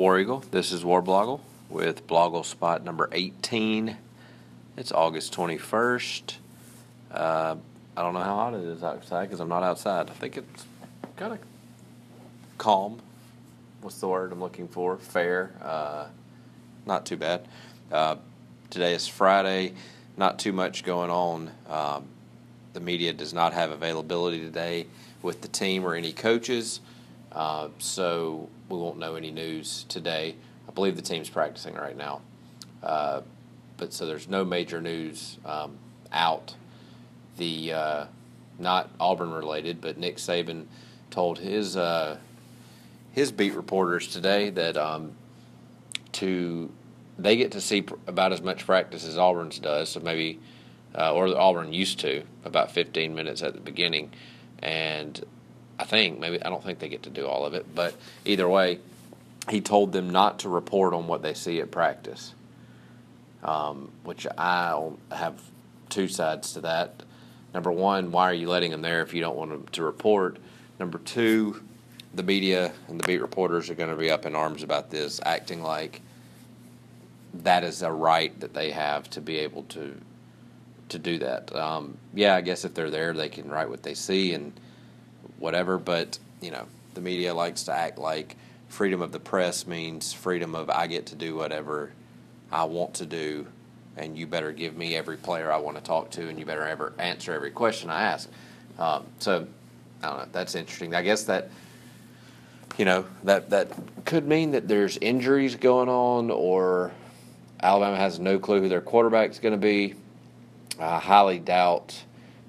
War Eagle. This is Warblogle with Blogle spot number 18. It's August 21st. Uh, I don't know how hot it is outside because I'm not outside. I think it's kind of calm. What's the word I'm looking for? Fair. Uh, not too bad. Uh, today is Friday. Not too much going on. Um, the media does not have availability today with the team or any coaches. Uh, so we won't know any news today. I believe the team's practicing right now. Uh, but so there's no major news um, out. The uh, not Auburn related, but Nick Saban told his uh, his beat reporters today that um, to they get to see pr- about as much practice as Auburn's does. So maybe uh, or Auburn used to about 15 minutes at the beginning, and I think maybe I don't think they get to do all of it, but either way, he told them not to report on what they see at practice, um, which I have two sides to that. Number one, why are you letting them there if you don't want them to report? Number two, the media and the beat reporters are going to be up in arms about this, acting like that is a right that they have to be able to to do that. Um, yeah, I guess if they're there, they can write what they see and whatever. But you know, the media likes to act like freedom of the press means freedom of I get to do whatever I want to do, and you better give me every player I want to talk to, and you better ever answer every question I ask. Um, so I don't know. That's interesting. I guess that you know that that could mean that there's injuries going on, or Alabama has no clue who their quarterback is going to be. I highly doubt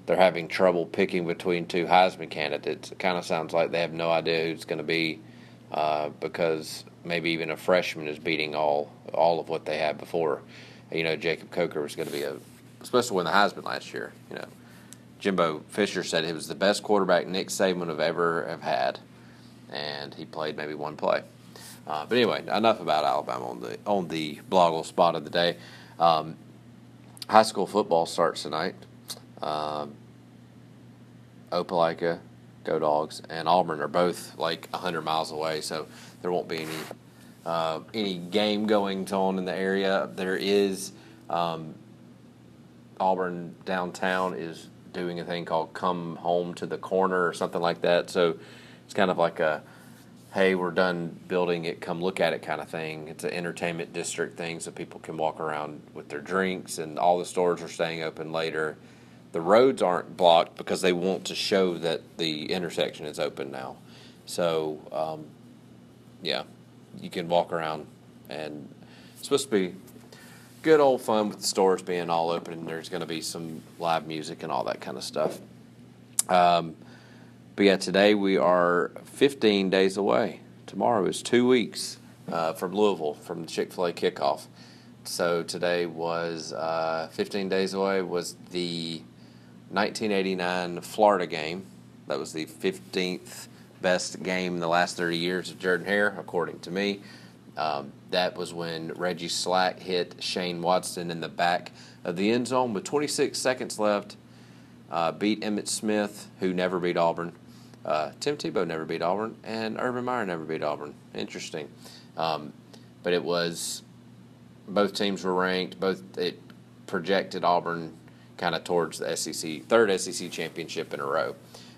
they're having trouble picking between two Heisman candidates. It kind of sounds like they have no idea who's going to be uh, because maybe even a freshman is beating all all of what they had before. You know, Jacob Coker was going to be a supposed to win the Heisman last year. You know, Jimbo Fisher said he was the best quarterback Nick Saban have ever have had, and he played maybe one play. Uh, but anyway, enough about Alabama on the on the Blogle spot of the day. Um, high school football starts tonight. Um, Opelika, Go Dogs, and Auburn are both like 100 miles away, so there won't be any uh, any game going on in the area. There is um, Auburn downtown is doing a thing called "Come Home to the Corner" or something like that. So it's kind of like a hey, we're done building it, come look at it kind of thing. It's an entertainment district thing so people can walk around with their drinks, and all the stores are staying open later. The roads aren't blocked because they want to show that the intersection is open now. So, um, yeah, you can walk around, and it's supposed to be good old fun with the stores being all open, and there's going to be some live music and all that kind of stuff. Um, but yeah, today we are 15 days away. Tomorrow is two weeks uh, from Louisville, from the Chick fil A kickoff. So today was uh, 15 days away, was the 1989 Florida game. That was the 15th best game in the last 30 years of Jordan Hare, according to me. Um, that was when Reggie Slack hit Shayne Wasden in the back of the end zone with 26 seconds left. Uh, beat Emmitt Smith, who never beat Auburn. Uh, Tim Tebow never beat Auburn, and Urban Meyer never beat Auburn. Interesting. Um, but it was both teams were ranked. Both it projected Auburn kind of towards the SEC third SEC championship in a row.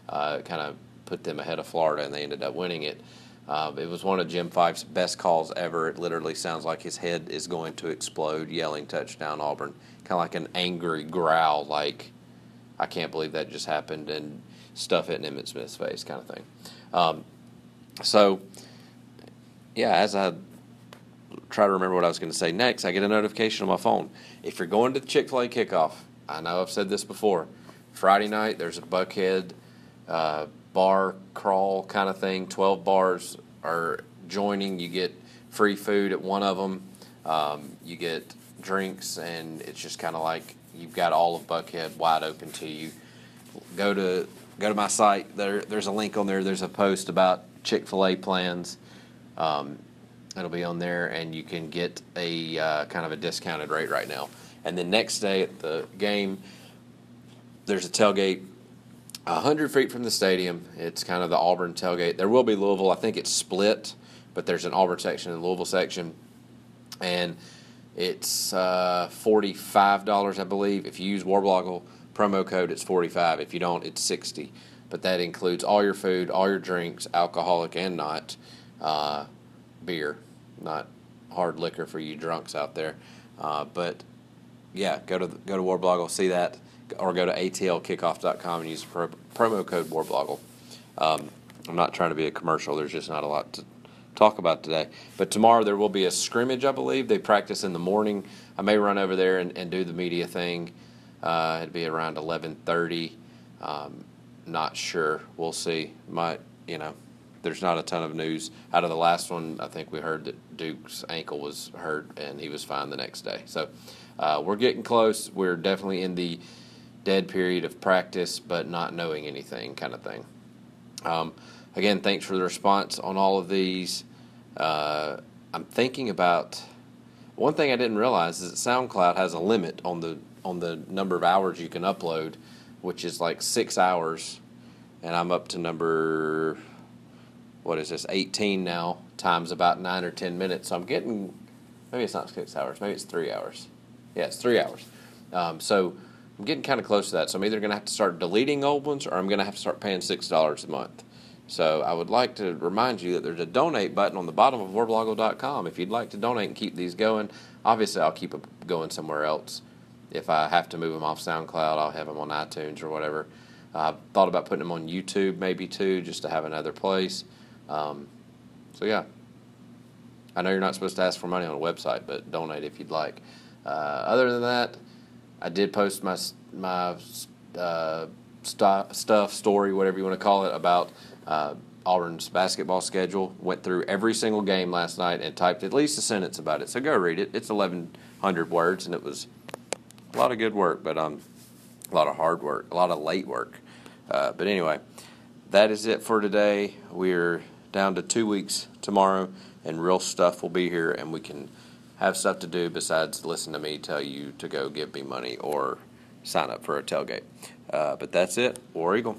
Uh, kind of put them ahead of Florida, and they ended up winning it. Uh, it was one of Jim Fyffe's best calls ever. It literally sounds like his head is going to explode, yelling touchdown Auburn, kind of like an angry growl, like I can't believe that just happened, and stuff hitting Emmitt Smith's face, kind of thing. Um, so, yeah, as I try to remember what I was going to say next, I get a notification on my phone. If you're going to the Chick fil A kickoff, I know I've said this before. Friday night, there's a Buckhead uh, bar crawl kind of thing. 12 bars are joining. You get free food at one of them, um, you get drinks, and it's just kind of like you've got all of Buckhead wide open to you. Go to go to my site. There, there's a link on there. There's a post about Chick Fil A plans. Um, it'll be on there, and you can get a uh, kind of a discounted rate right now. And then next day at the game, there's a tailgate hundred feet from the stadium. It's kind of the Auburn tailgate. There will be Louisville. I think it's split but there's an Auburn section and Louisville section, and it's uh, forty-five dollars, I believe. If you use Warblogle promo code, it's forty-five. If you don't, it's sixty. But that includes all your food, all your drinks, alcoholic and not, uh, beer, not hard liquor for you drunks out there. Uh, but yeah, go to go to Warblogle, see that, or go to atlkickoff.com and use pro, promo code Warblogle. Um, I'm not trying to be a commercial. There's just not a lot to talk about today. But tomorrow there will be a scrimmage, I believe. They practice in the morning. I may run over there and, and do the media thing. Uh, it'd be around 11:30. Um, not sure. We'll see. Might you know? There's not a ton of news out of the last one. I think we heard that Duke's ankle was hurt and he was fine the next day. So uh, we're getting close. We're definitely in the dead period of practice, but not knowing anything kind of thing. Um, again, thanks for the response on all of these. Uh, I'm thinking about one thing I didn't realize is that SoundCloud has a limit on the on the number of hours you can upload, which is like six hours, and I'm up to number what is this 18 now times about nine or ten minutes. So I'm getting maybe it's not six hours, maybe it's three hours. Yeah, it's three hours. Um, so I'm getting kind of close to that. So I'm either going to have to start deleting old ones or I'm going to have to start paying six dollars a month. So I would like to remind you that there's a donate button on the bottom of warblogle.com if you'd like to donate and keep these going. Obviously, I'll keep them going somewhere else. If I have to move them off SoundCloud, I'll have them on iTunes or whatever. I've thought about putting them on YouTube maybe too, just to have another place. Um, so yeah, I know you're not supposed to ask for money on a website, but donate if you'd like. Uh, other than that, I did post my my uh, st- stuff story, whatever you want to call it, about uh, Auburn's basketball schedule. Went through every single game last night and typed at least a sentence about it. So go read it. It's 1,100 words, and it was a lot of good work, but um, a lot of hard work, a lot of late work. Uh, but anyway, that is it for today. We're down to two weeks tomorrow, and real stuff will be here, and we can have stuff to do besides listen to me tell you to go give me money or sign up for a tailgate. Uh, but that's it. War Eagle.